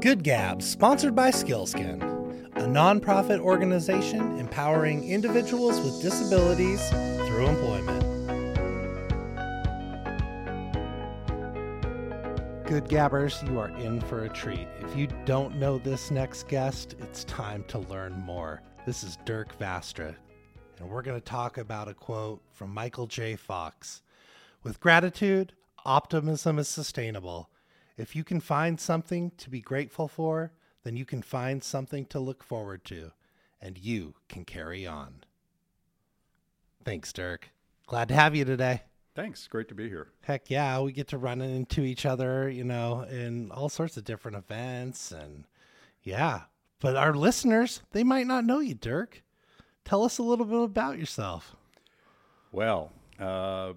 Good Gabs, sponsored by Skils'kin, a nonprofit organization empowering individuals with disabilities through employment. Good Gabbers, you are in for a treat. If you don't know this next guest, it's time to learn more. This is Dirk Vastrick, and we're going to talk about a quote from Michael J. Fox. With gratitude, optimism is sustainable. If you can find something to be grateful for, then you can find something to look forward to, and you can carry on. Thanks, Dirk. Glad to have you today. Thanks. Great to be here. Heck yeah, we get to run into each other, you know, in all sorts of different events. And yeah, but our listeners, they might not know you, Dirk. Tell us a little bit about yourself. Well, uh,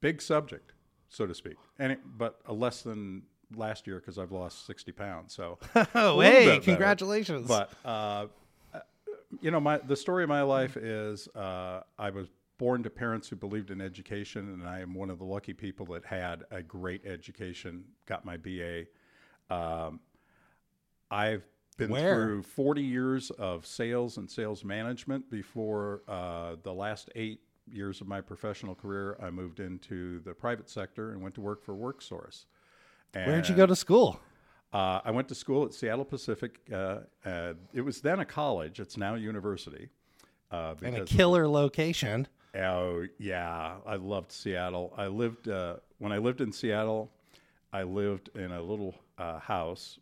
big subject, so to speak, and it, but a less than last year because I've lost sixty pounds. So, oh, hey, bit better. congratulations! But uh, you know, my the story of my life is uh, I was born to parents who believed in education, and I am one of the lucky people that had a great education. Got my BA. Um, I've been Where? through 40 years of sales and sales management before uh, the last eight years of my professional career. I moved into the private sector and went to work for WorkSource. Where did you go to school? Uh, I went to school at Seattle Pacific. Uh, uh, it was then a college. It's now a university. Uh, In a killer location. Oh yeah, I loved Seattle. I lived uh, when I lived in Seattle. I lived in a little uh, house.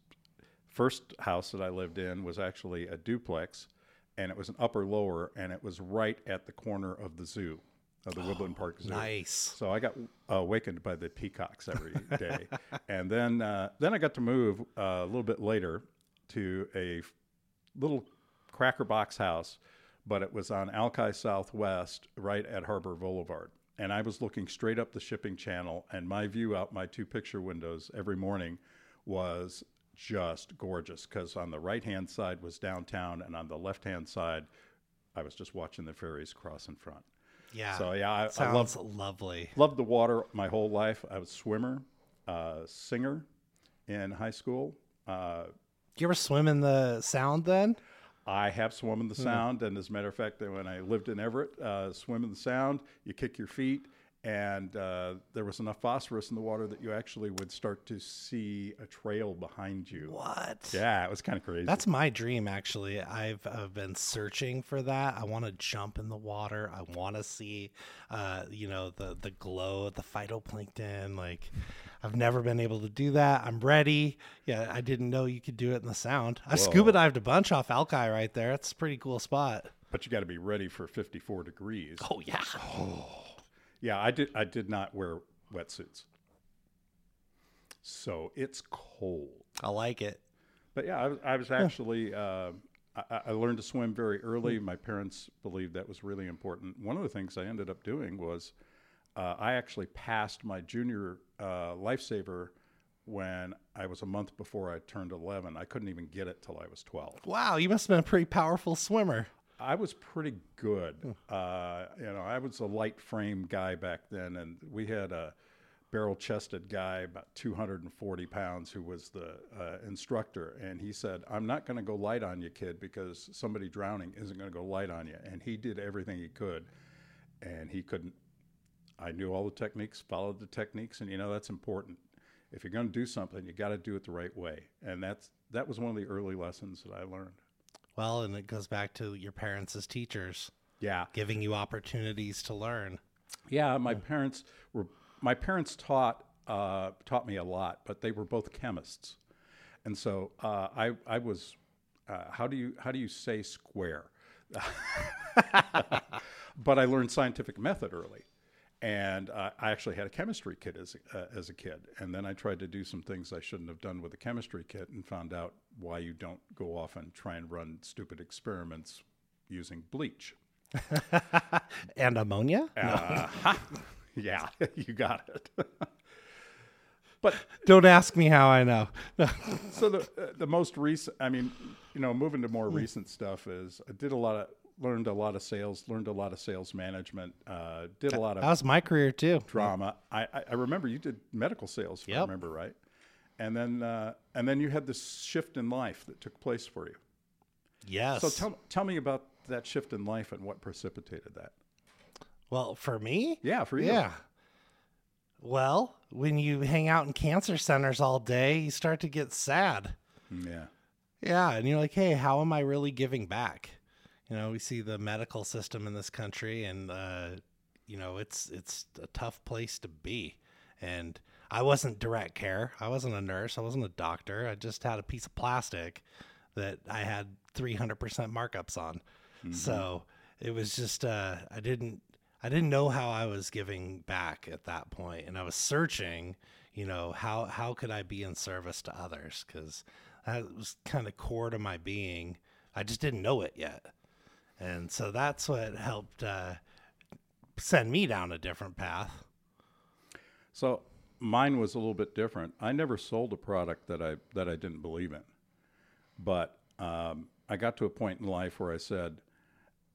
First house that I lived in was actually a duplex, and it was an upper lower, and it was right at the corner of the zoo, of the Woodland Park Zoo. Nice. So I got uh, awakened by the peacocks every day, and then uh, then I got to move uh, a little bit later to a little cracker box house, but it was on Alki Southwest, right at Harbor Boulevard. And I was looking straight up the shipping channel, and my view out my two picture windows every morning was just gorgeous because on the right hand side was downtown, and on the left hand side, I was just watching the ferries cross in front. Yeah. So yeah, I, I Sounds love lovely. loved the water my whole life. I was a swimmer, uh, singer in high school. Uh, you ever swim in the sound then? I have swum in the sound, and as a matter of fact, when I lived in Everett, uh, swim in the sound, you kick your feet, and uh, there was enough phosphorus in the water that you actually would start to see a trail behind you. What? Yeah, it was kind of crazy. That's my dream, actually. I've, I've been searching for that. I want to jump in the water. I want to see, uh, you know, the the glow of the phytoplankton. Like, I've never been able to do that. I'm ready. Yeah, I didn't know you could do it in the sound. I Whoa. scuba dived a bunch off Alki right there. That's a pretty cool spot. but you got to be ready for 54 degrees. Oh yeah. Yeah, I did. I did not wear wetsuits, so it's cold. I like it. But yeah, I was, I was actually, uh, I, I learned to swim very early. My parents believed that was really important. One of the things I ended up doing was uh, I actually passed my junior uh, lifesaver when I was a month before I turned 11. I couldn't even get it till I was 12. Wow, you must have been a pretty powerful swimmer. I was pretty good. Uh, you know, I was a light frame guy back then, and we had a barrel chested guy, about 240 pounds, who was the uh, instructor. And he said, I'm not going to go light on you, kid, because somebody drowning isn't going to go light on you. And he did everything he could, and he couldn't. I knew all the techniques, followed the techniques, and you know, that's important. If you're going to do something, you got to do it the right way. And that's that was one of the early lessons that I learned. Well, and it goes back to your parents as teachers, Yeah. giving you opportunities to learn. Yeah, my parents were. My parents taught uh, taught me a lot, but they were both chemists, and so uh, I I was. Uh, how do you how do you say square? but I learned scientific method early, and uh, I actually had a chemistry kit as a, uh, as a kid, and then I tried to do some things I shouldn't have done with a chemistry kit, and found out why you don't go off and try and run stupid experiments using bleach. And ammonia? Uh, yeah, you got it. but Don't ask me how I know. so the uh, the most recent, I mean, you know, moving to more recent stuff is I did a lot of learned a lot of sales, learned a lot of sales management, uh, did a lot of. that was my career too. drama. I, I I remember you did medical sales, if I remember right. and then uh, and then you had this shift in life that took place for you. Yes. So tell tell me about that shift in life and what precipitated that. well, for me, Yeah, for you. Yeah. Well, when you hang out in cancer centers all day, you start to get sad. Yeah. Yeah, and you're like, hey, how am I really giving back? You know, we see the medical system in this country, and uh, you know, it's it's a tough place to be. And I wasn't direct care. I wasn't a nurse. I wasn't a doctor. I just had a piece of plastic that I had 300% markups on. So it was just uh, I didn't I didn't know how I was giving back at that point, and I was searching. You know how how could I be in service to others? Because that was kind of core to my being. I just didn't know it yet, and so that's what helped uh, send me down a different path. So mine was a little bit different. I never sold a product that I that I didn't believe in, but um, I got to a point in life where I said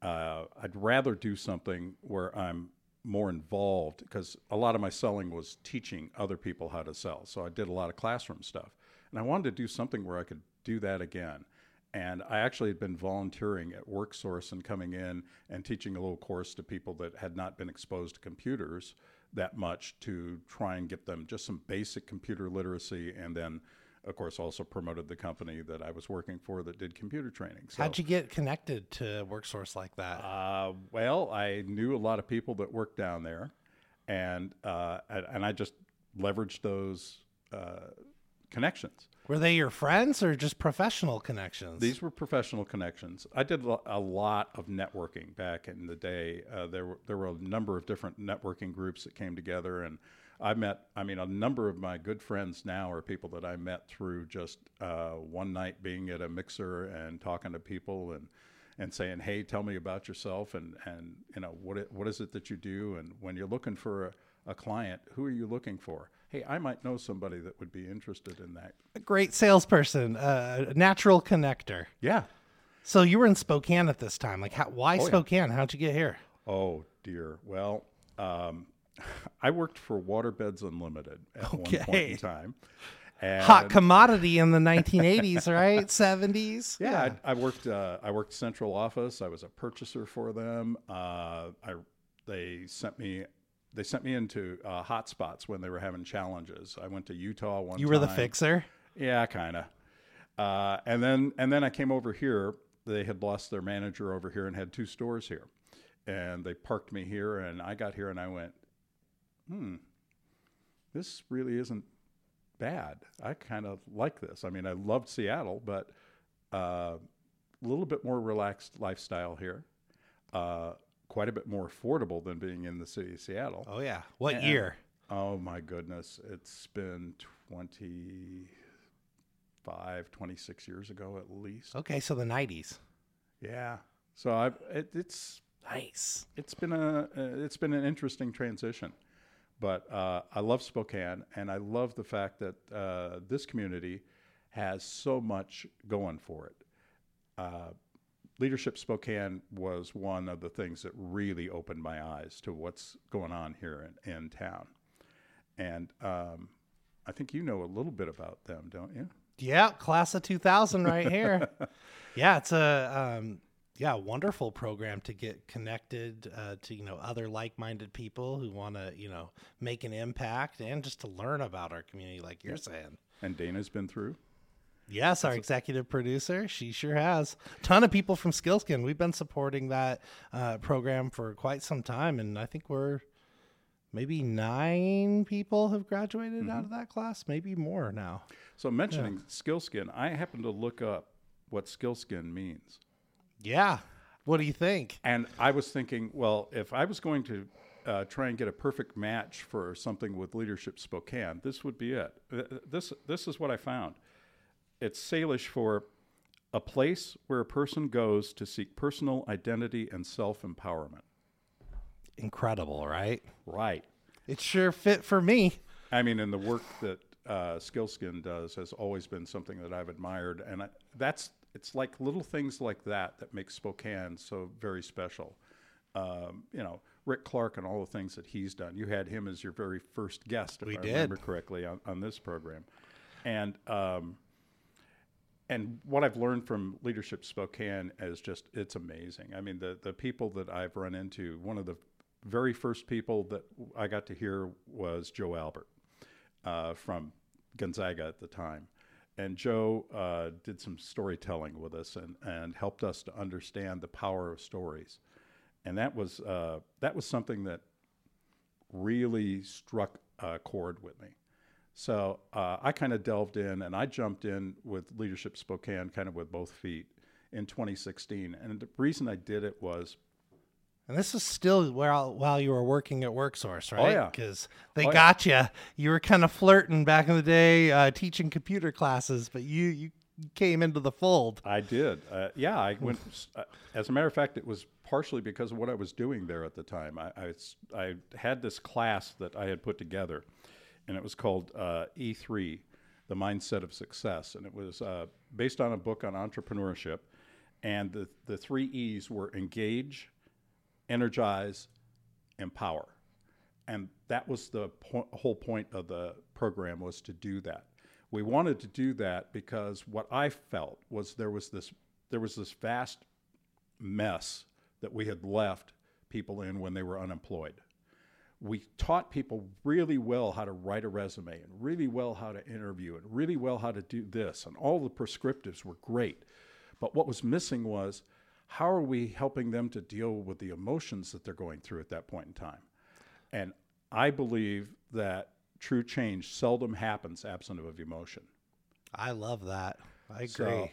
uh, I'd rather do something where I'm more involved because a lot of my selling was teaching other people how to sell. So I did a lot of classroom stuff, and I wanted to do something where I could do that again. And I actually had been volunteering at WorkSource and coming in and teaching a little course to people that had not been exposed to computers that much to try and get them just some basic computer literacy. And then, of course, also promoted the company that I was working for that did computer training. So, How'd you get connected to WorkSource like that? uh, well, I knew a lot of people that worked down there, and uh, and, and I just leveraged those uh, connections. Were they your friends or just professional connections? These were professional connections. I did a lot of networking back in the day. Uh, there were there were a number of different networking groups that came together, and I met. I mean, a number of my good friends now are people that I met through just uh, one night being at a mixer and talking to people and and saying, "Hey, tell me about yourself," and and you know what it, what is it that you do, and when you're looking for a, a client, who are you looking for? Hey, I might know somebody that would be interested in that. a great salesperson, a natural connector. Yeah, So you were in Spokane at this time. Like, how, why yeah. Spokane? How'd you get here? Oh dear. Well, um, I worked for Waterbeds Unlimited at one point in time. And Hot commodity in the 1980s, right? 70s. yeah, I, I worked. Uh, I worked central office. I was a purchaser for them. Uh, I they sent me. They sent me into uh, hotspots when they were having challenges. I went to Utah one. You were the fixer. Yeah, kind of. Uh, and then and then I came over here. They had lost their manager over here and had two stores here, and they parked me here. And I got here and I went, hmm, this really isn't bad. I kind of like this. I mean, I loved Seattle, but uh, a little bit more relaxed lifestyle here. Uh, quite a bit more affordable than being in the city of Seattle. Oh yeah. What And- year? Oh my goodness, it's been 25, 26 years ago at least. Okay, so the 90s. Yeah. So I've it, it's Nice. it's been a it's been an interesting transition, but uh, I love Spokane and I love the fact that uh, this community has so much going for it. Uh, Leadership Spokane was one of the things that really opened my eyes to what's going on here in, in town, and um, I think you know a little bit about them, don't you? Yeah, class of 2000 right here. yeah, it's a um, yeah, wonderful program to get connected uh, to you know other like-minded people who want to you know make an impact and just to learn about our community, like you're saying. And Dana's been through. Yes, our executive producer, she sure has. ton of people from Skils'kin. We've been supporting that uh, program for quite some time, and I think we're maybe nine people have graduated out of that class, maybe more now. So mentioning Skils'kin, I happened to look up what Skils'kin means. Yeah. What do you think? And I was thinking, well, if I was going to uh, try and get a perfect match for something with Leadership Spokane, this would be it. This, this is what I found. It's Salish for a place where a person goes to seek personal identity and self empowerment. Incredible, right? Right. It sure fit for me. I mean, and the work that uh, Skils'kin does has always been something that I've admired, and I, that's it's like little things like that that make Spokane so very special. Um, you know, Rick Clark and all the things that he's done. You had him as your very first guest, if We I did. remember correctly, on, on this program. And um, and what I've learned from Leadership Spokane is just it's amazing. I mean, the the people that I've run into, one of the very first people that I got to hear was Joe Albert uh, from Gonzaga at the time. And Joe uh, did some storytelling with us and, and helped us to understand the power of stories. And that was, uh, that was something that really struck a chord with me. So uh, I kind of delved in and I jumped in with Leadership Spokane kind of with both feet in 2016. And the reason I did it was and this is still while while you were working at WorkSource, right? Oh yeah, because they oh, got yeah. you. You were kind of flirting back in the day, uh, teaching computer classes, but you you came into the fold. I did. Uh, yeah, I went. Uh, as a matter of fact, it was partially because of what I was doing there at the time. I I, I had this class that I had put together, and it was called uh, E3, the mindset of success, and it was uh, based on a book on entrepreneurship, and the the three E's were engage energize, empower. And that was the po- whole point of the program was to do that. We wanted to do that because what I felt was there was this there was this vast mess that we had left people in when they were unemployed. We taught people really well how to write a resume and really well how to interview and really well how to do this and all the prescriptives were great. But what was missing was how are we helping them to deal with the emotions that they're going through at that point in time? And I believe that true change seldom happens absent of emotion. I love that. I agree. So,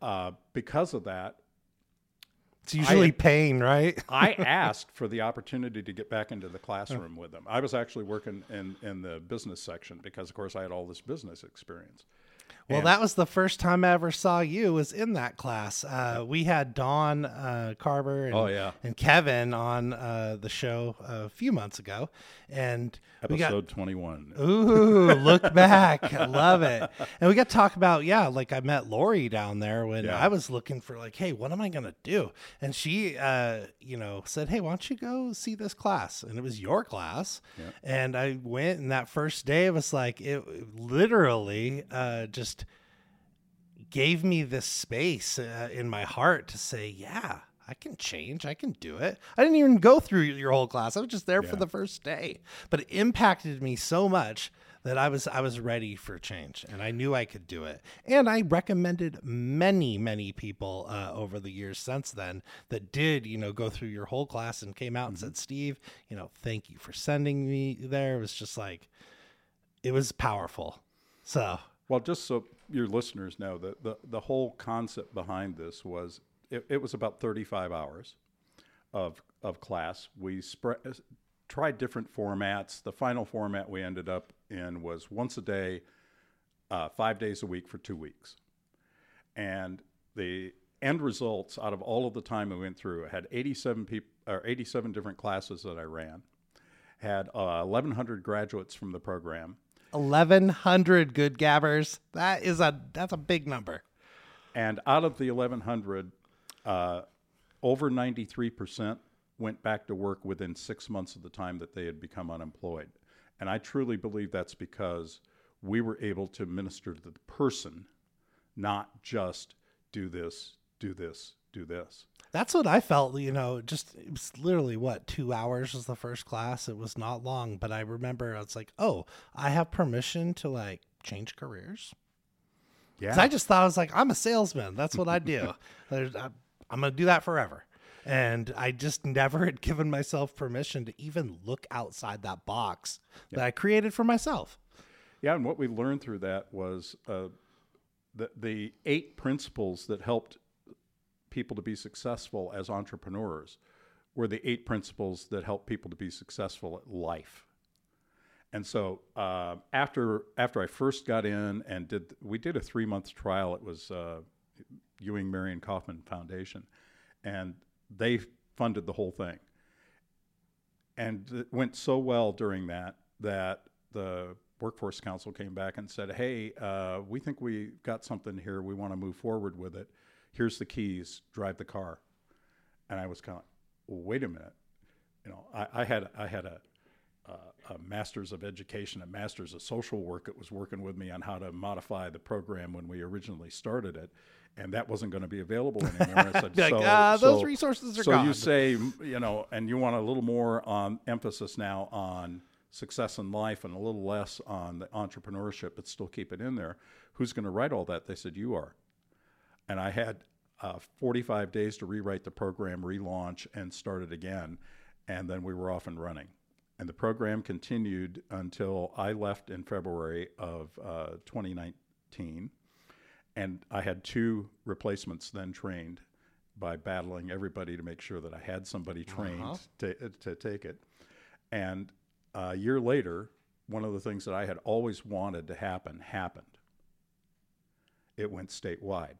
uh, because of that, it's usually I, pain, right? I asked for the opportunity to get back into the classroom with them. I was actually working in, in the business section because, of course, I had all this business experience. Well, and that was the first time I ever saw you was in that class. Uh, we had Don uh, Carver and, oh, yeah. and Kevin on uh, the show a few months ago, and episode got, 21. Ooh, look back, love it. And we got to talk about yeah, like I met Lori down there when yeah. I was looking for like, hey, what am I gonna do? And she, uh, you know, said, hey, why don't you go see this class? And it was your class, yeah. and I went, and that first day it was like it literally uh, just gave me this space uh, in my heart to say, yeah, I can change. I can do it. I didn't even go through your whole class. I was just there yeah. for the first day, but it impacted me so much that I was I was ready for change, and I knew I could do it. And I recommended many many people uh, over the years since then that did you know go through your whole class and came out and mm-hmm. said, Steve, you know, thank you for sending me there. It was just like it was powerful. So well, just so your listeners know, the, the, the whole concept behind this was it, it was about 35 hours of, of class. We spread, tried different formats. The final format we ended up in was once a day, uh, five days a week for two weeks. And the end results out of all of the time we went through I had 87 people or 87 different classes that I ran, had uh, 1,100 graduates from the program, 1100 good gabbers. That is a that's a big number. And out of the 1100, uh, over 93% went back to work within six months of the time that they had become unemployed. And I truly believe that's because we were able to minister to the person, not just do this, do this, do this. That's what I felt, you know, just it was literally what, two hours was the first class. It was not long, but I remember I was like, oh, I have permission to like change careers. Yeah. I just thought I was like, I'm a salesman. That's what I do. I'm going to do that forever. And I just never had given myself permission to even look outside that box yeah. that I created for myself. Yeah. And what we learned through that was uh, the, the eight principles that helped people to be successful as entrepreneurs were the eight principles that help people to be successful at life. And so uh, after after I first got in and did we did a three month trial. It was uh, Ewing Marion Kauffman Foundation, and they funded the whole thing. And it went so well during that that the Workforce Council came back and said, "Hey, uh, we think we got something here. We want to move forward with it." Here's the keys, drive the car. And I was kind of, well, wait a minute. You know, I, I had I had a a, a master's of education, a master's of social work that was working with me on how to modify the program when we originally started it. And that wasn't going to be available anymore. I said, like, so, "Ah, those so- resources are so gone." you say, you know, and you want a little more on emphasis now on success in life and a little less on the entrepreneurship, but still keep it in there. Who's going to write all that? They said, you are and I had uh, 45 days to rewrite the program, relaunch, and start it again. And then we were off and running. And the program continued until I left in February of uh, 2019. And I had two replacements then trained by battling everybody to make sure that I had somebody trained Uh-huh. to, to take it. And a year later, one of the things that I had always wanted to happen happened. It went statewide.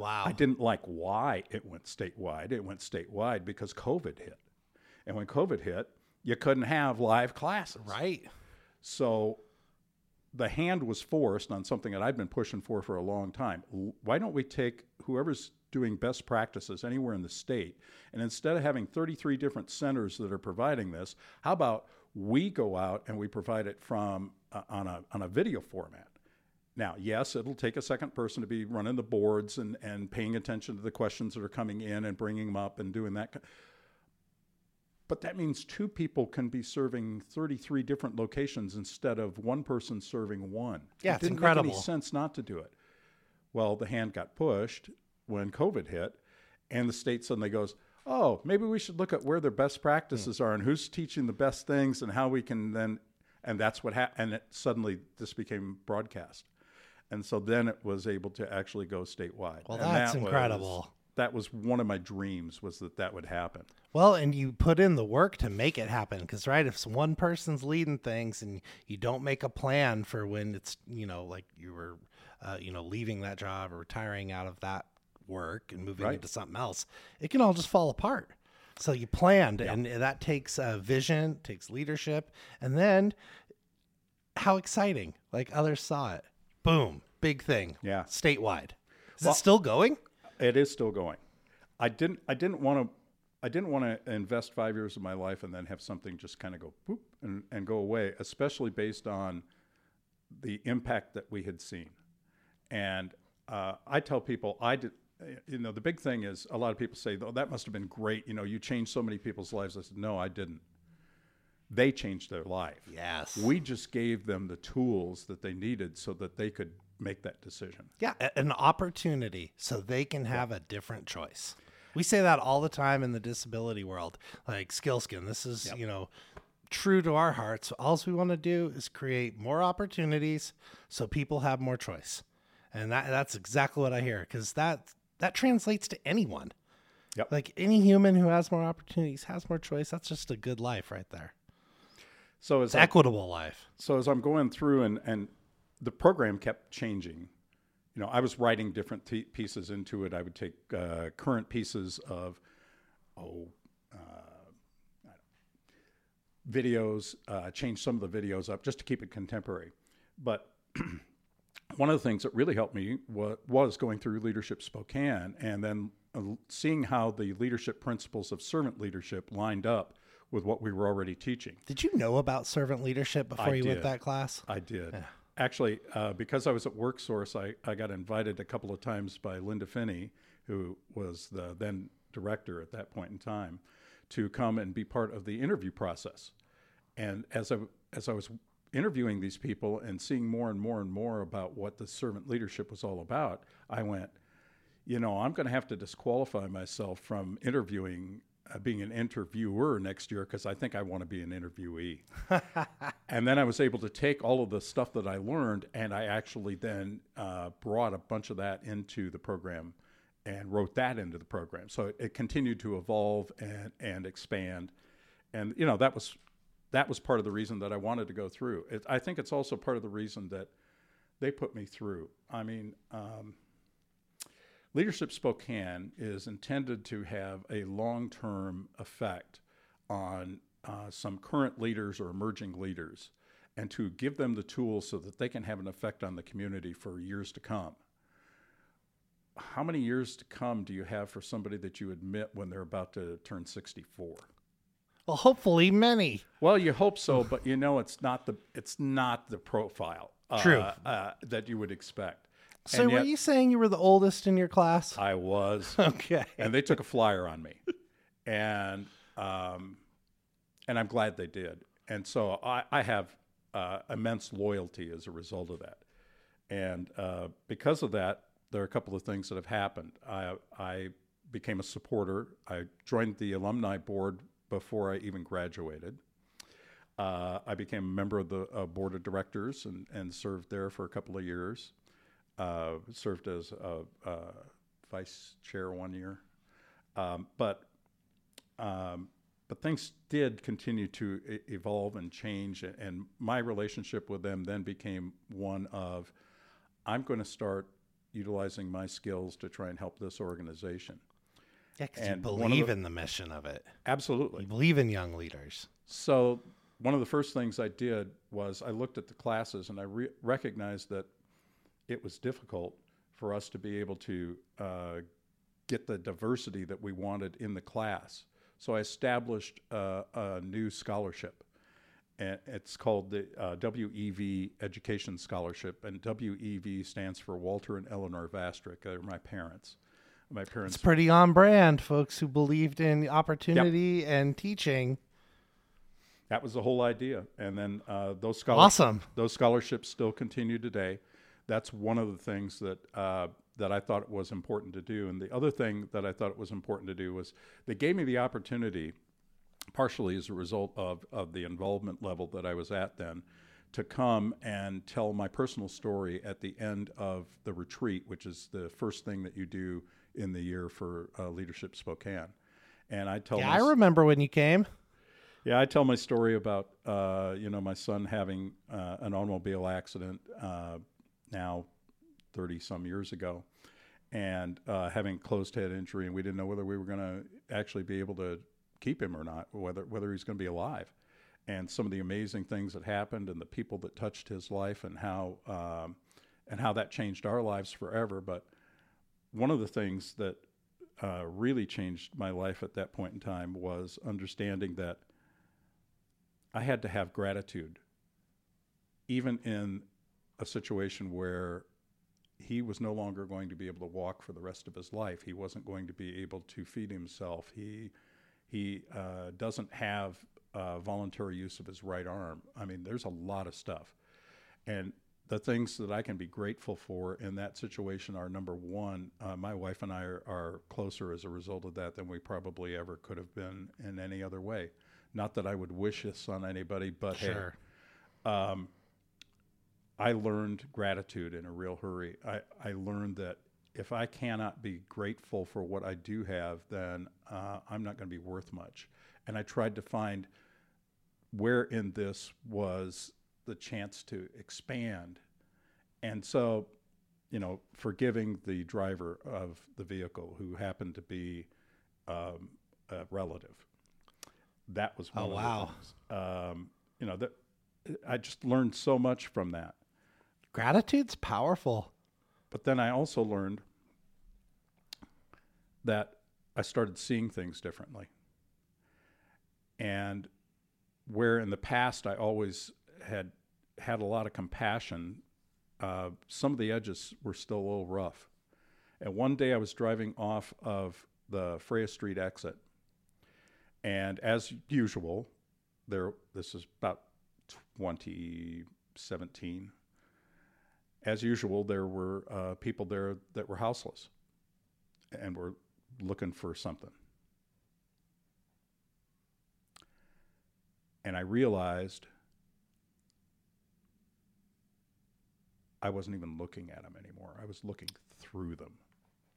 Wow. I didn't like why it went statewide. It went statewide because COVID hit. And when COVID hit, you couldn't have live classes. Right. So the hand was forced on something that I've been pushing for for a long time. Why don't we take whoever's doing best practices anywhere in the state, and instead of having 33 different centers that are providing this, how about we go out and we provide it from uh, on a on a video format? Now, yes, it'll take a second person to be running the boards and, and paying attention to the questions that are coming in and bringing them up and doing that. But that means two people can be serving 33 different locations instead of one person serving one. Yeah, it it's didn't incredible. make any sense not to do it. Well, the hand got pushed when COVID hit, and the state suddenly goes, "Oh, maybe we should look at where their best practices Hmm. are and who's teaching the best things and how we can then." And that's what happened. And it, suddenly, this became broadcast, and so then it was able to actually go statewide. Well, And that's that was- incredible. that was one of my dreams was that that would happen. Well, and you put in the work to make it happen because, right, if one person's leading things and you don't make a plan for when it's, you know, like you were, uh, you know, leaving that job or retiring out of that work and moving Right. into something else, it can all just fall apart. So you planned, and that takes uh, vision, takes leadership, and then how exciting! Like others saw it, boom, big thing, Yeah. statewide. Is Well- it still going? It is still going. I didn't. I didn't want to. I didn't want to invest five years of my life and then have something just kind of go boop and, and go away, especially based on the impact that we had seen. And uh, I tell people, I did. You know, the big thing is a lot of people say, "Oh, that must have been great." You know, you changed so many people's lives. I said, "No, I didn't. They changed their life. Yes. We just gave them the tools that they needed so that they could make that decision." Yeah, an opportunity so they can have a different choice. We say that all the time in the disability world. Like Skils'kin, this is, you know, true to our hearts. All we want to do is create more opportunities so people have more choice. And that that's exactly what I hear cuz that that translates to anyone. Yep. Like any human who has more opportunities has more choice. That's just a good life right there. So as It's I equitable life. So as I'm going through and, and the program kept changing, you know, I was writing different t- pieces into it. I would take uh, current pieces of, oh, uh, videos, uh, change some of the videos up just to keep it contemporary. But one of the things that really helped me wa- was going through Leadership Spokane and then uh, seeing how the leadership principles of servant leadership lined up with what we were already teaching. Did you know about servant leadership before I you went did. that class? I did. Actually, uh, because I was at WorkSource, I, I got invited a couple of times by Linda Finney, who was the then director at that point in time, to come and be part of the interview process. And as I, as I was interviewing these people and seeing more and more and more about what the servant leadership was all about, I went, you know, I'm going to have to disqualify myself from interviewing, being an interviewer next year because I think I want to be an interviewee. and then I was able to take all of the stuff that I learned and I actually then uh, brought a bunch of that into the program and wrote that into the program. So it, it continued to evolve and, and expand. And, you know, that was, that was part of the reason that I wanted to go through. It, I think it's also part of the reason that they put me through. I mean, um, Leadership Spokane is intended to have a long term effect on uh, some current leaders or emerging leaders and to give them the tools so that they can have an effect on the community for years to come. How many years to come do you have for somebody that you admit when they're about to turn 64? Well, hopefully many. Well, you hope so, but you know it's not the it's not the profile uh, True. uh, that you would expect. So And were yet you saying you were the oldest in your class? I was, Okay. and they took a flyer on me, and um, and I'm glad they did. And so I, I have uh, immense loyalty as a result of that, and uh, because of that, there are a couple of things that have happened. I I became a supporter. I joined the alumni board before I even graduated. Uh, I became a member of the uh, board of directors and, and served there for a couple of years. Uh, served as a, a vice chair one year, um, but um, but things did continue to e- evolve and change, and, my relationship with them then became one of I'm going to start utilizing my skills to try and help this organization. Yeah, you believe the- in the mission of it. Absolutely. You believe in young leaders. So one of the first things I did was I looked at the classes and I re- recognized that it was difficult for us to be able to uh, get the diversity that we wanted in the class. So I established uh, a new scholarship. And it's called the uh, WEV Education Scholarship, and WEV stands for Walter and Eleanor Vastrick. They're my parents. My parents It's pretty on brand, folks who believed in opportunity and teaching. That was the whole idea. And then uh, those scholarships, Awesome. those scholarships still continue today. That's one of the things that uh, that I thought was important to do. And the other thing that I thought it was important to do was they gave me the opportunity, partially as a result of of the involvement level that I was at then, to come and tell my personal story at the end of the retreat, which is the first thing that you do in the year for uh, Leadership Spokane. And I tell Yeah, I remember when you came. yeah, I tell my story about uh, you know my son having uh, an automobile accident uh, now thirty some years ago, and uh, having closed head injury, and we didn't know whether we were going to actually be able to keep him or not, whether whether he's going to be alive, and some of the amazing things that happened, and the people that touched his life, and how um, and how that changed our lives forever. But one of the things that uh, really changed my life at that point in time was understanding that I had to have gratitude, even in a situation where he was no longer going to be able to walk for the rest of his life. He wasn't going to be able to feed himself. He he uh, doesn't have uh, voluntary use of his right arm. I mean, there's a lot of stuff, and the things that I can be grateful for in that situation are number one, uh, my wife and I are, are closer as a result of that than we probably ever could have been in any other way. Not that I would wish this on anybody, but Sure. hey, um, I learned gratitude in a real hurry. I, I learned that if I cannot be grateful for what I do have, then uh, I'm not going to be worth much. And I tried to find where in this was the chance to expand. And so, you know, forgiving the driver of the vehicle who happened to be um, a relative. That was one Oh, of wow. the things. Um, you know, that I just learned so much from that. Gratitude's powerful. But then I also learned that I started seeing things differently. And where in the past I always had had a lot of compassion, uh, some of the edges were still a little rough. And one day I was driving off of the Freya Street exit, and as usual, there this is about 2017 as usual, there were uh, people there that were houseless and were looking for something. And I realized I wasn't even looking at them anymore. I was looking through them.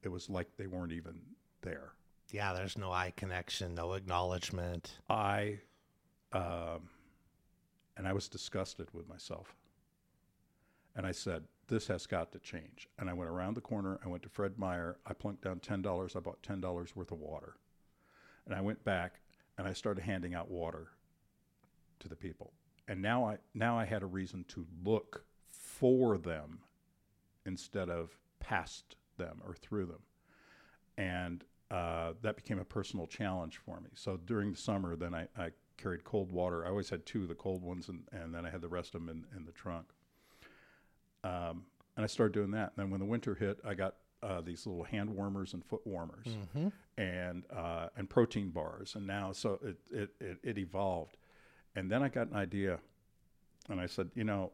It was like they weren't even there. Yeah, there's no eye connection, no acknowledgement. I, um, and I was disgusted with myself. And I said, this has got to change. And I went around the corner. I went to Fred Meyer. I plunked down $10. I bought $10 worth of water. And I went back and I started handing out water to the people. And now I, now I had a reason to look for them instead of past them or through them. And uh, that became a personal challenge for me. So during the summer, then I, I carried cold water. I always had two of the cold ones, and, and then I had the rest of them in, in the trunk. Um, and I started doing that. And then when the winter hit, I got uh, these little hand warmers and foot warmers, Mm-hmm. and uh, and protein bars. And now, so it, it it it evolved. And then I got an idea, and I said, you know,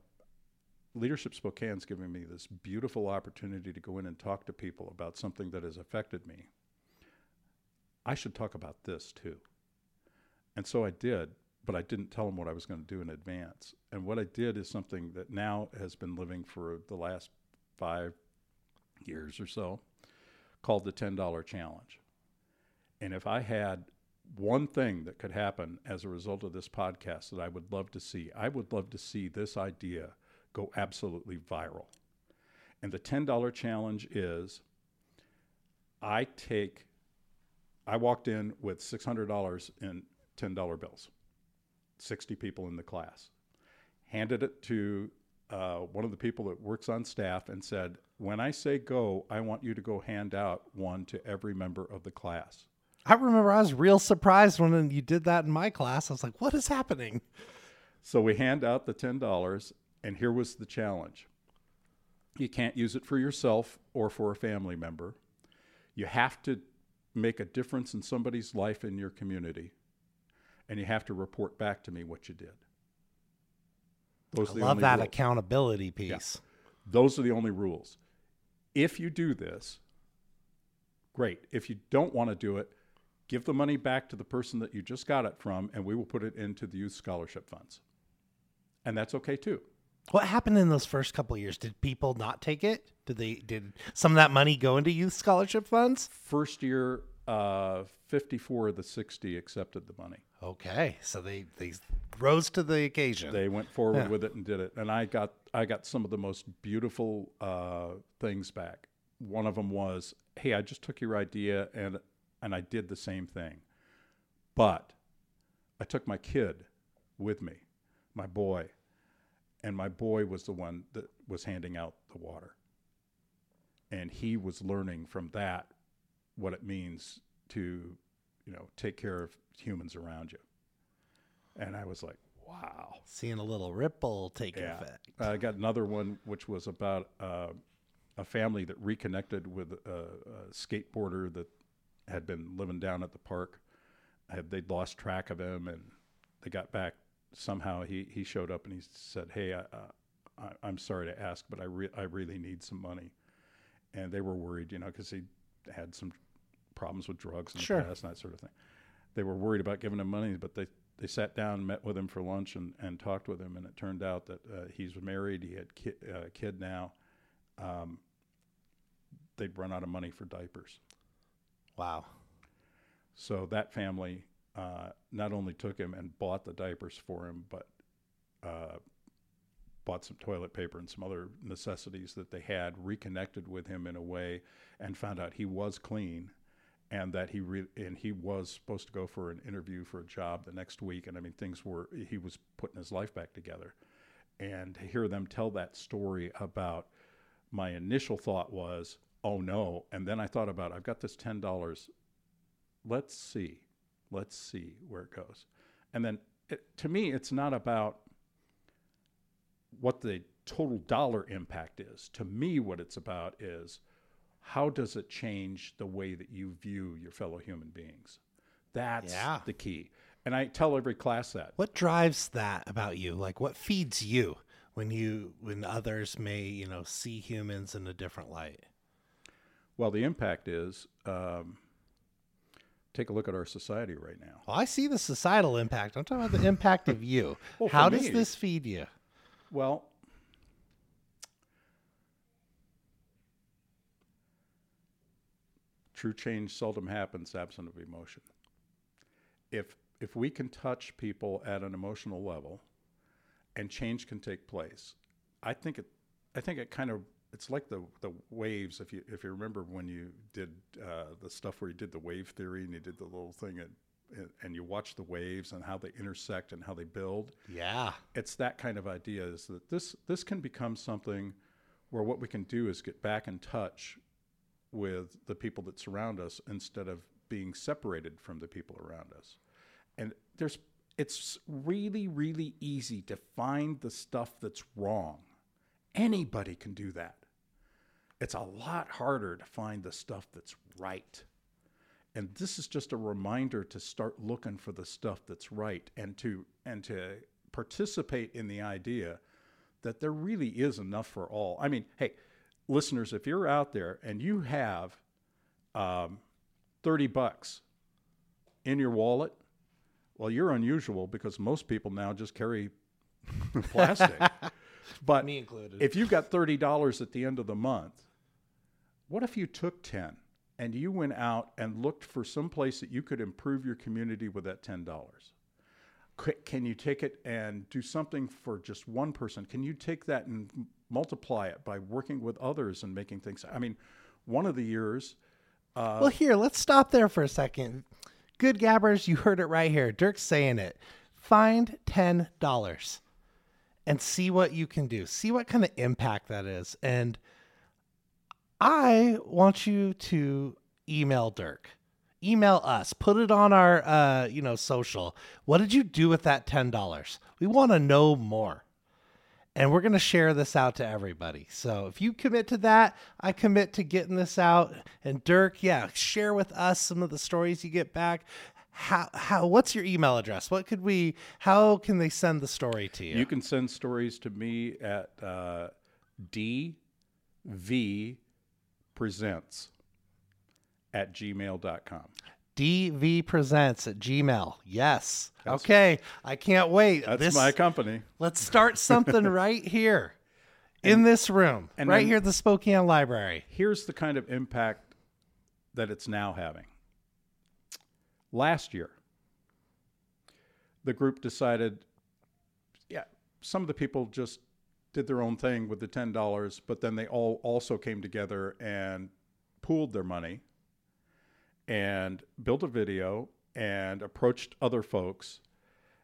Leadership Spokane's giving me this beautiful opportunity to go in and talk to people about something that has affected me. I should talk about this too. And so I did, but I didn't tell them what I was going to do in advance. And what I did is something that now has been living for the last five years or so called the $10 challenge. And if I had one thing that could happen as a result of this podcast that I would love to see, I would love to see this idea go absolutely viral. And the $10 challenge is I take, I walked in with $600 in $10 bills, 60 people in the class, handed it to uh, one of the people that works on staff and said, When I say go, I want you to go hand out one to every member of the class. I remember I was real surprised when you did that in my class. I was like, what is happening? So we hand out the $10, and here was the challenge you can't use it for yourself or for a family member. You have to make a difference in somebody's life in your community, and you have to report back to me what you did. Those I love that rules. accountability piece. Those are the only rules. If you do this, great. If you don't want to do it, give the money back to the person that you just got it from, and we will put it into the youth scholarship funds. And that's okay too. What happened in those first couple of years? Did people not take it? Did they did some of that money go into youth scholarship funds? First year, uh, 54 of the 60 accepted the money. Okay, so they they rose to the occasion. They went forward Yeah. with it and did it. And I got I got some of the most beautiful uh, things back. One of them was, "Hey, I just took your idea and and I did the same thing, but I took my kid with me, my boy, and my boy was the one that was handing out the water, and he was learning from that what it means to, you know, take care of humans around you." And I was like, "Wow." Seeing a little ripple take Yeah. effect. I got another one which was about uh, a family that reconnected with a, a skateboarder that had been living down at the park. Had they'd lost track of him, and they got back somehow. He he showed up and he said, "Hey, I, uh, I, I'm sorry to ask, but I re- I really need some money." And they were worried, you know, because he had some problems with drugs in Sure. the past and that sort of thing. They were worried about giving him money, but they they sat down, met with him for lunch, and, and talked with him. And it turned out that uh, he's married. He had ki- uh, a kid now. Um, they'd run out of money for diapers. Wow. So that family uh, not only took him and bought the diapers for him, but uh, bought some toilet paper and some other necessities that they had, reconnected with him in a way, and found out he was clean, and that he re- and he was supposed to go for an interview for a job the next week. And I mean, things were he was putting his life back together, and to hear them tell that story about my initial thought was, oh no, and then I thought about I've got this ten dollars. Let's see. Let's see where it goes. And then it, to me it's not about what the total dollar impact is. To me what it's about is how does it change the way that you view your fellow human beings that's Yeah. the key and i tell every class that What drives that about you? Like what feeds you when you when others may, you know, see humans in a different light? well the impact is um, take a look at our society right now Well, I see the societal impact. I'm talking about the impact of you. Well, How does me- this feed you? Well, true change seldom happens absent of emotion. If if we can touch people at an emotional level and change can take place, I think it I think it kind of it's like the the waves. If you if you remember when you did uh, the stuff where you did the wave theory and you did the little thing and and you watch the waves and how they intersect and how they build Yeah. it's that kind of idea is that this this can become something where what we can do is get back in touch with the people that surround us instead of being separated from the people around us. And there's it's really really easy to find the stuff that's wrong. Anybody can do that. It's a lot harder to find the stuff that's right. And this is just a reminder to start looking for the stuff that's right and to and to participate in the idea that there really is enough for all. I mean, hey, listeners, if you're out there and you have um, 30 bucks in your wallet, well, you're unusual because most people now just carry plastic. but Me included. if you've got $30 at the end of the month, what if you took 10 and you went out and looked for some place that you could improve your community with that $10? Can you take it and do something for just one person? Can you take that and multiply it by working with others and making things? I mean, one of the years, uh, well, here, let's stop there for a second. Good gabbers, you heard it right here. Dirk's saying it. Find $10 and see what you can do. See what kind of impact that is. And I want you to email Dirk. Email us. Put it on our uh, you know, social. What did you do with that $10? We want to know more. And we're going to share this out to everybody. So if you commit to that, I commit to getting this out. And Dirk, yeah, share with us some of the stories you get back. How how what's your email address? What could we how can they send the story to you? You can send stories to me at uh, dv presents at gmail.com. DV presents at Gmail. Yes. okay. I can't wait. That's This- my company. Let's start something right here in this room, and right then- here at the Spokane Library. Here's the kind of impact that it's now having. Last year, the group decided, yeah, some of the people just did their own thing with the $10, but then they all also came together and pooled their money and built a video and approached other folks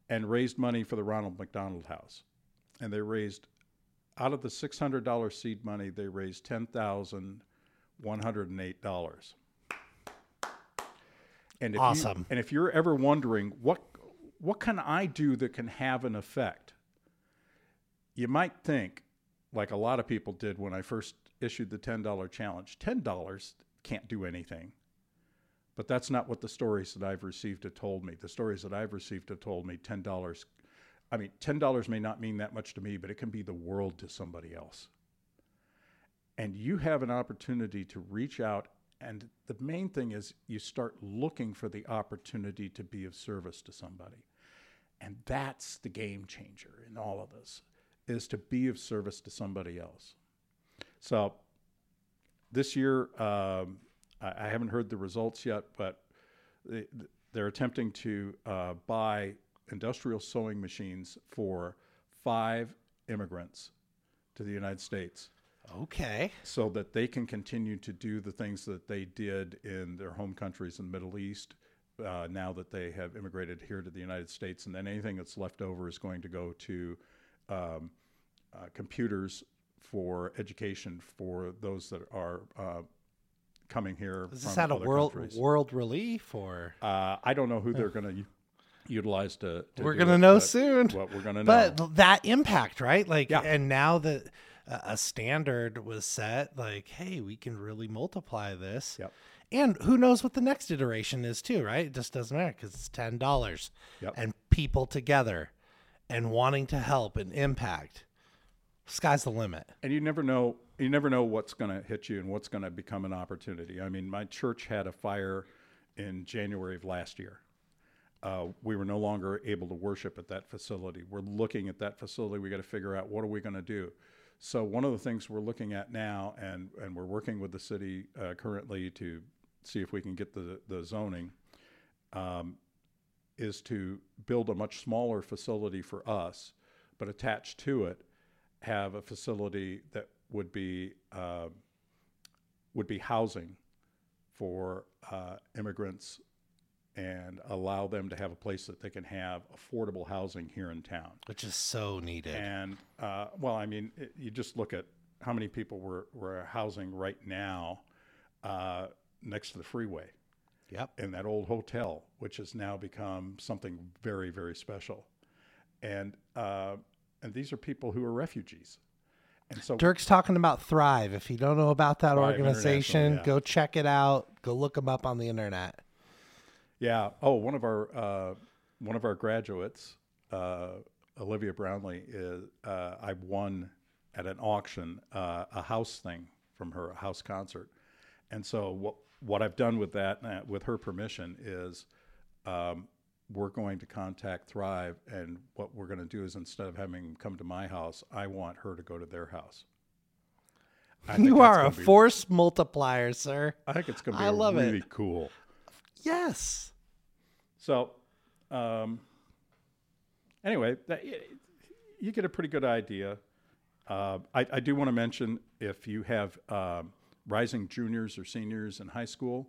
and raised money for the Ronald McDonald House. And they raised, out of the $600 seed money, they raised $10,108. And if Awesome. You, and if you're ever wondering what what can I do that can have an effect, you might think, like a lot of people did when I first issued the ten dollar challenge, ten dollars can't do anything. But that's not what the stories that I've received have told me. The stories that I've received have told me ten dollars. I mean, ten dollars may not mean that much to me, but it can be the world to somebody else. And you have an opportunity to reach out and the main thing is you start looking for the opportunity to be of service to somebody. And that's the game changer in all of this is to be of service to somebody else. So this year, um, I, I haven't heard the results yet, but they, they're attempting to uh, buy industrial sewing machines for five immigrants to the United States Okay. so that they can continue to do the things that they did in their home countries in the Middle East. Uh, now that they have immigrated here to the United States, and then anything that's left over is going to go to um, uh, computers for education for those that are uh, coming here. Is this from at a world countries. world relief or Uh, I don't know who they're going to utilize to. to we're gonna it, know soon. What we're going to know. But that impact, right? Like, Yeah. and now that uh, a standard was set, like, hey, we can really multiply this. Yep. And who knows what the next iteration is too, right? It just doesn't matter because it's ten dollars, Yep. and people together, and wanting to help and impact. Sky's the limit. and you never know you never know what's going to hit you and what's going to become an opportunity. I mean my church had a fire in january of last year. Uh, we were no longer able to worship at that facility. We're looking at that facility. We got to figure out what are we going to do. So one of the things we're looking at now and, and we're working with the city uh, currently to see if we can get the, the zoning um, is to build a much smaller facility for us but attached to it have a facility that would be uh, would be housing for uh, immigrants and allow them to have a place that they can have affordable housing here in town. Which is so needed. And uh, well, I mean, it, you just look at how many people we're, we're housing right now uh, next to the freeway Yep. in that old hotel, which has now become something very, very special. And uh, and these are people who are refugees. And so Dirk's talking about Thrive. If you don't know about that Thrive organization, yeah. go check it out. Go look them up on the internet. Yeah. Oh, one of our uh, one of our graduates, uh, Olivia Brownlee, is uh, I won at an auction uh, a house thing from her, a house concert, and so what what I've done with that, uh, with her permission, is um, we're going to contact Thrive, and what we're going to do is instead of having them come to my house, I want her to go to their house. You are a be- force multiplier, sir. I think it's going to be I love it. really cool. Yes. So, um, anyway, that, you get a pretty good idea. Uh, I, I do want to mention if you have um, rising juniors or seniors in high school,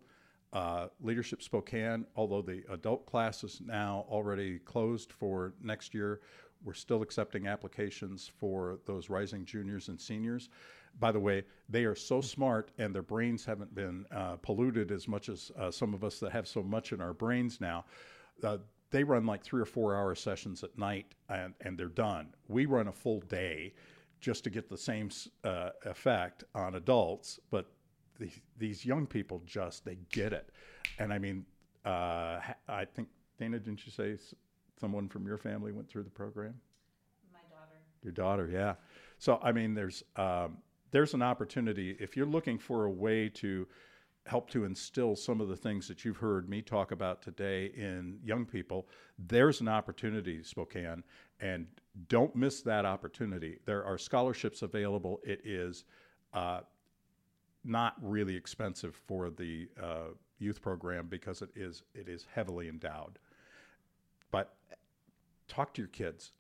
uh, Leadership Spokane, although the adult class is now already closed for next year, we're still accepting applications for those rising juniors and seniors. By the way, they are so smart and their brains haven't been uh, polluted as much as uh, some of us that have so much in our brains now. Uh, they run like three or four hour sessions at night and, and they're done. We run a full day just to get the same uh, effect on adults, but the, these young people just they get it. And I mean, uh, I think Dana, didn't you say someone from your family went through the program? My daughter. Your daughter, yeah. So I mean, there's um, there's an opportunity if you're looking for a way to help to instill some of the things that you've heard me talk about today in young people. There's an opportunity, Spokane, and don't miss that opportunity. There are scholarships available. It is uh, not really expensive for the uh, youth program because it is it is heavily endowed. But talk to your kids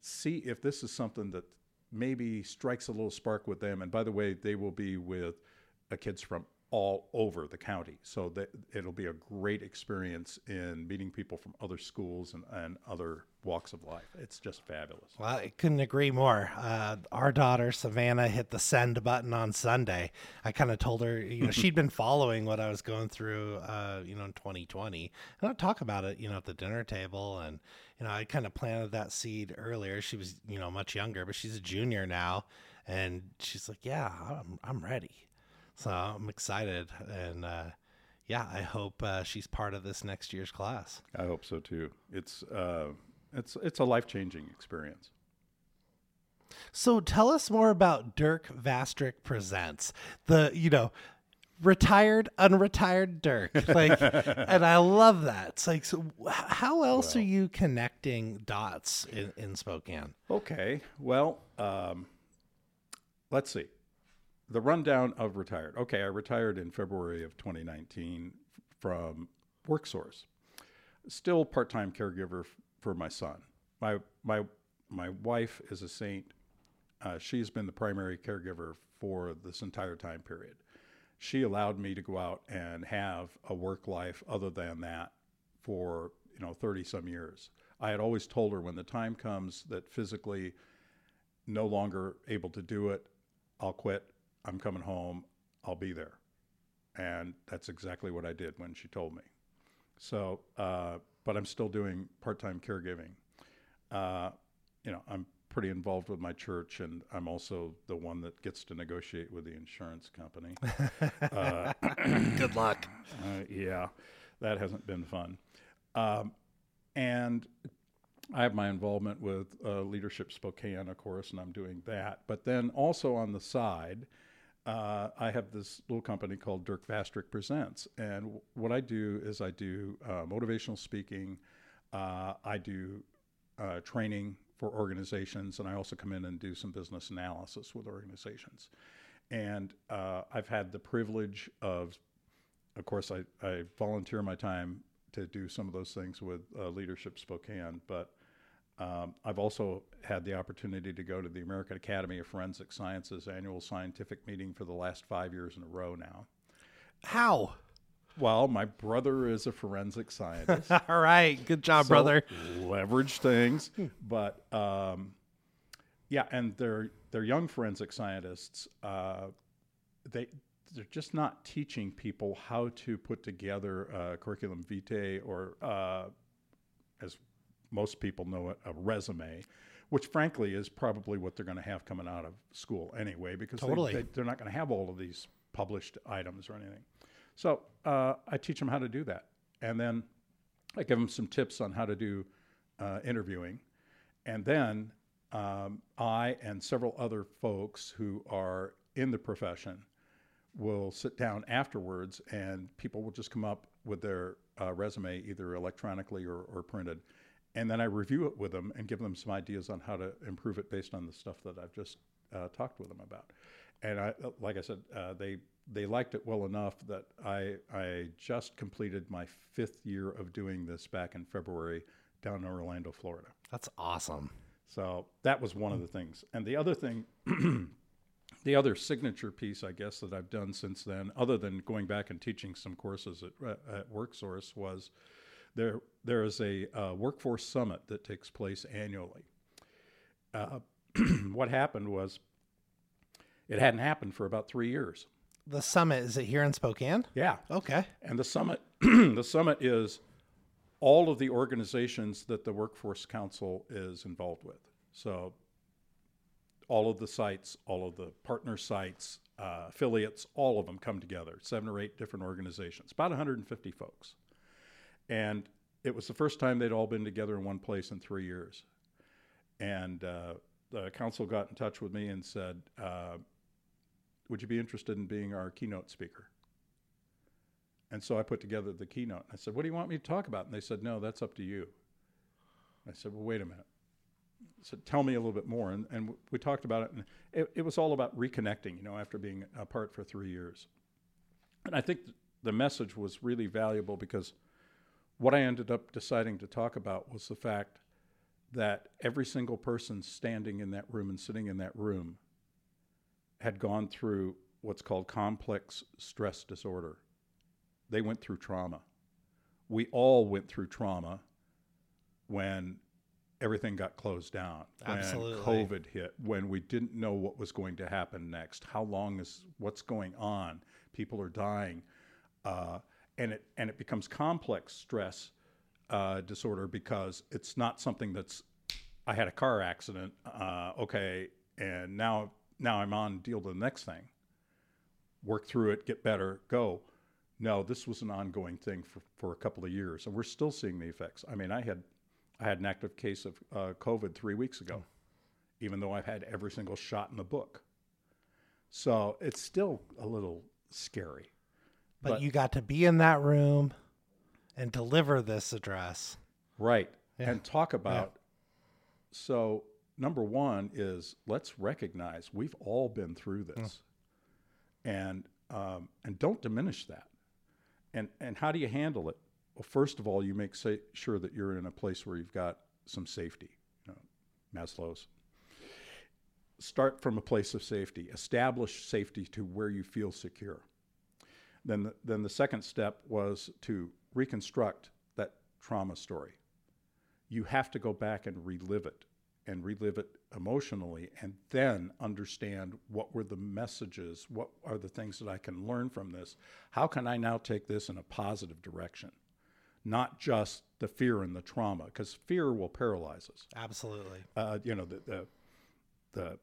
see if this is something that maybe strikes a little spark with them. And by the way, they will be with uh, kids from all over the county. So that it'll be a great experience in meeting people from other schools and, and other walks of life. It's just fabulous. Well, I couldn't agree more. Uh, our daughter Savannah hit the send button on Sunday. I kind of told her, you know, she'd been following what I was going through, uh, you know, in 2020, and I'd talk about it, you know, at the dinner table, and you know, I kind of planted that seed earlier. She was, you know, much younger, but she's a junior now, and she's like, "Yeah, I'm, I'm ready." So I'm excited, and uh, yeah, I hope uh, she's part of this next year's class. I hope so too. It's uh, it's it's a life changing experience. So tell us more about Dirk Vastrick Presents. The, you know, retired, unretired Dirk. Like, and I love that. It's like, so how else are you connecting dots in, in Spokane? Okay. Well, um, let's see. The rundown of retired. Okay, I retired in February of 2019 f- from WorkSource. Still part-time caregiver f- for my son. My my my wife is a saint. Uh, she's been the primary caregiver for this entire time period. She allowed me to go out and have a work life other than that for you know 30 some years. I had always told her when the time comes that physically no longer able to do it, I'll quit. I'm coming home. I'll be there. And that's exactly what I did when she told me. So, uh, but I'm still doing part time caregiving. Uh, you know, I'm pretty involved with my church, and I'm also the one that gets to negotiate with the insurance company. uh, Good luck. uh, yeah, that hasn't been fun. Um, and I have my involvement with uh, Leadership Spokane, of course, and I'm doing that. But then also on the side, uh, I have this little company called Dirk Vastrick Presents. And w- what I do is I do uh, motivational speaking, uh, I do uh, training for organizations, and I also come in and do some business analysis with organizations. And uh, I've had the privilege of of course, I, I volunteer my time to do some of those things with uh, Leadership Spokane, but um, I've also had the opportunity to go to the American Academy of Forensic Sciences annual scientific meeting for the last five years in a row now. How? Well, my brother is a forensic scientist. All right. Good job, so brother. Leverage things, but um, yeah, and they're they're young forensic scientists. Uh, they they're just not teaching people how to put together a curriculum vitae or, uh, as most people know it, a resume, which frankly is probably what they're going to have coming out of school anyway, because Totally. they, they, are not going to have all of these published items or anything. So uh, I teach them how to do that, and then I give them some tips on how to do uh, interviewing, and then um, I and several other folks who are in the profession will sit down afterwards, and people will just come up with their uh, resume either electronically or, or printed, and then I review it with them and give them some ideas on how to improve it based on the stuff that I've just uh, talked with them about. And I, like I said, uh, they they liked it well enough that I I just completed my fifth year of doing this back in February down in Orlando, Florida. That's awesome. So that was one of the things. And the other thing, the other signature piece, I guess, that I've done since then, other than going back and teaching some courses at, at WorkSource, was there. There is a uh, workforce summit that takes place annually. Uh, what happened was, it hadn't happened for about three years. The summit is it here in Spokane? Yeah, Okay. and the summit, the summit is all of the organizations that the Workforce Council is involved with. So, all of the sites, all of the partner sites, uh, affiliates, all of them come together. Seven or eight different organizations, about 150 folks, and it was the first time they'd all been together in one place in three years. And uh, the council got in touch with me and said, uh, "Would you be interested in being our keynote speaker?" And so I put together the keynote. I said, What do you want me to talk about? And they said, No, that's up to you. I said, Well, wait a minute. Said, Tell me a little bit more. And, and we talked about it. And it, it was all about reconnecting, you know, after being apart for three years. And I think th- the message was really valuable because what I ended up deciding to talk about was the fact that every single person standing in that room and sitting in that room had gone through what's called complex stress disorder they went through trauma. We all went through trauma when everything got closed down, Absolutely. when COVID hit, when we didn't know what was going to happen next, how long is what's going on, people are dying, uh, and it and it becomes complex stress uh, disorder because it's not something that's I had a car accident, uh, okay, and now now I'm on deal to the next thing. Work through it, get better, go. No, this was an ongoing thing for, for a couple of years, and we're still seeing the effects. I mean, I had I had an active case of uh, COVID three weeks ago, even though I've had every single shot in the book. So it's still a little scary. But, But- you got to be in that room and deliver this address. Right. Yeah. And talk about so number one is let's recognize we've all been through this. And um, and don't diminish that. And and how do you handle it? Well, first of all, you make sa- sure that you're in a place where you've got some safety. You know, Maslow's. Start from a place of safety. Establish safety to where you feel secure. Then the, then the second step was to reconstruct that trauma story. You have to go back and relive it and relive it emotionally and then understand what were the messages, what are the things that I can learn from this? How can I now take this in a positive direction? Not just the fear and the trauma, because fear will paralyze us Absolutely. uh, you know, the, the the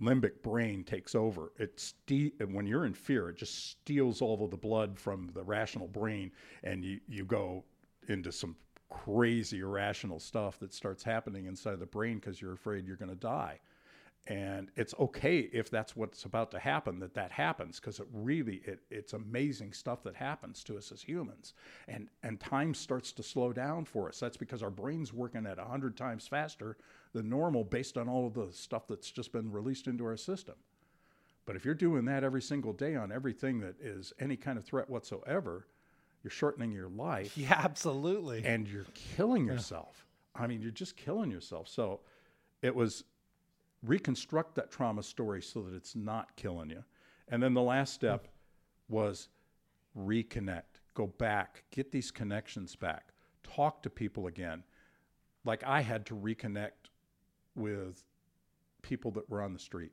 limbic brain takes over. It ste- when you're in fear, it just steals all of the blood from the rational brain, and you you go into some crazy irrational stuff that starts happening inside the brain because you're afraid you're going to die. And it's okay if that's what's about to happen that that happens because it really it, it's amazing stuff that happens to us as humans. And and time starts to slow down for us. That's because our brain's working at 100 times faster than normal based on all of the stuff that's just been released into our system. But if you're doing that every single day on everything that is any kind of threat whatsoever, you're shortening your life Yeah, absolutely. and you're killing yourself. I mean, you're just killing yourself. So it was reconstruct that trauma story so that it's not killing you. And then the last step was reconnect, go back, get these connections back, talk to people again. Like I had to reconnect with people that were on the street.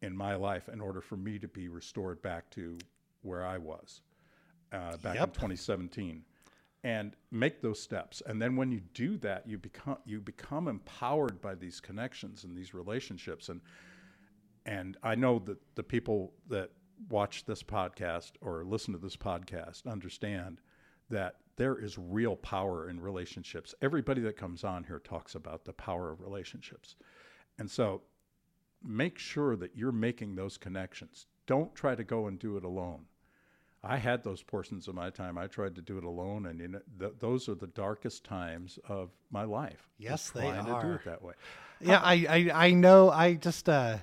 in my life in order for me to be restored back to where I was uh, back Yep. in 2017 and make those steps and then when you do that you become you become empowered by these connections and these relationships and and I know that the people that watch this podcast or listen to this podcast understand that there is real power in relationships. Everybody that comes on here talks about the power of relationships. And so make sure that you're making those connections. Don't try to go and do it alone. I had those portions of my time. I tried to do it alone, and you know, th- those are the darkest times of my life. Yes, they trying to do are. it that way. yeah I, I i know i just uh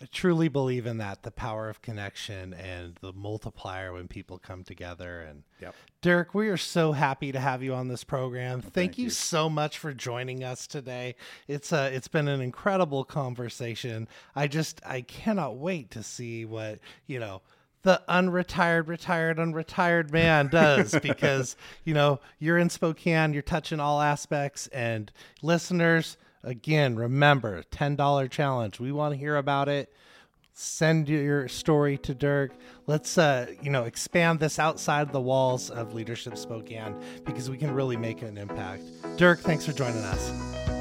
I truly believe in that the power of connection and the multiplier when people come together and Yep. Dirk, we are so happy to have you on this program. thank, thank you, you. so much for joining us today. It's a, it's been an incredible conversation. I just I cannot wait to see what, you know, the unretired, retired, unretired man does because, you know, you're in Spokane, you're touching all aspects and listeners, again, remember, $10 challenge. We want to hear about it send your story to Dirk. Let's uh, you know, expand this outside the walls of Leadership Spokane because we can really make an impact. Dirk, thanks for joining us.